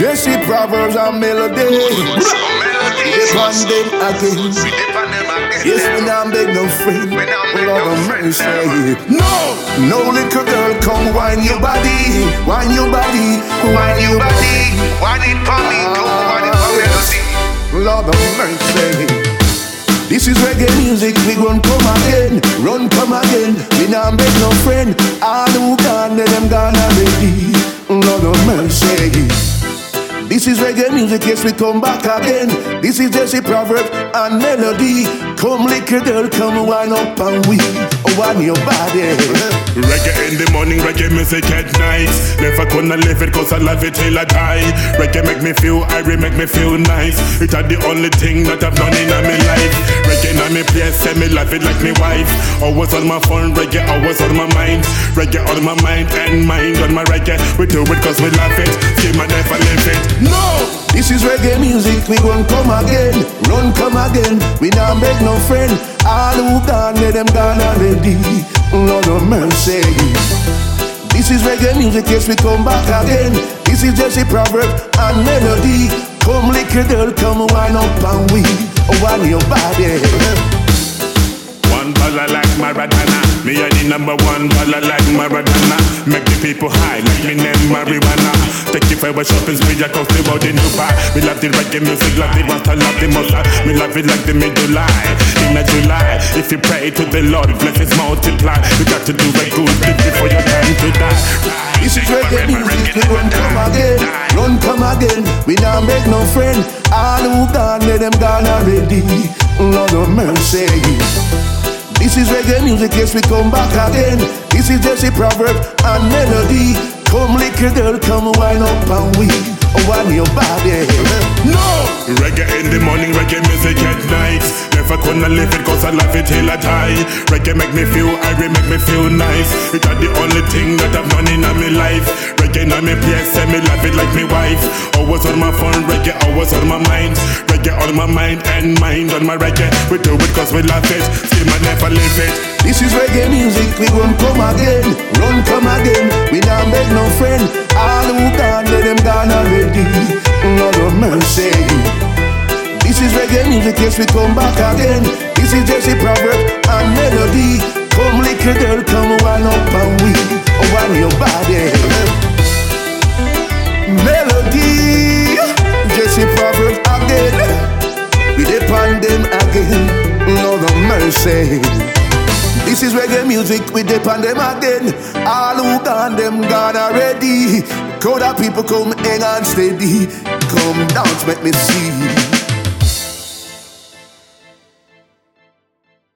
Jessie Proverbs and Malody. Dip on them again. Yes, we not beg no friend. Lord of mercy. No, no little girl, come wine your body, wine your body, wine your body. Wine it for me, go wine it for Malody. Lord of mercy. This is reggae music, we gon' come again, run come again. We not beg no friend, all who gone, let them gone already. Lord of mercy. This is reggae music, yes, we come back again. This is Jessie Proverb and Malody. Come, little girl, come wind up and we oh, wind your body. Reggae in the morning, reggae music at night. Never gonna live it cause I love it till I die. Reggae make me feel irie, make me feel nice. It's the only thing that I've done in my life. My place, say me love it like me wife. Always on my phone, reggae always on my mind. Reggae on my mind and mind on my reggae. We do it cause we love it. See my never live it. No, this is reggae music, we gon' come again, run come again. We not beg no friend, all who gone, let them gone already. Lord of mercy. This is reggae music, yes, we come back again. This is just Jessie Proverb and Malody. Come, little girl, come wind up and we wind your body. One baller like Maradona. Me are the number one baller like Maradona. Make the people high like me name marijuana. Take you for a shopping spree across the world in Dubai. We love the reggae music, love the rasta, love the mosa. Me love it like the mid-July. In a July, if you pray to the Lord, blessings multiply. You got to do a good thing before your time to die. This is reggae music, we again, we not make no friend, all who gone, let them gone already. Lord of mercy. This is reggae music, yes, we come back again. This is just a Proverb and Malody. Come, little girl, come wind up and we oh, wind your body. Gonna live it cause I love it till I die. Reggae make me feel irie, make me feel nice. It's the only thing that I've done in my life. Reggae in my place, say me love it like me wife. Always on my phone, reggae always on my mind. Reggae on my mind and mind on my reggae. We do it cause we love it. My never live it. This is reggae music, we run come again, run come again. We don't beg no friend, all who let them gone already. Lord of mercy. This is reggae music, yes, we come back again. This is Jessie Proverb and Malody. Come, little girl, come wind up and we wind your body. Malody, Jessie Proverb again. We depend them again, Lord of mercy. This is reggae music, we depend them again. All who gone, them gone already. Of people come hang on steady. Come dance, make me see.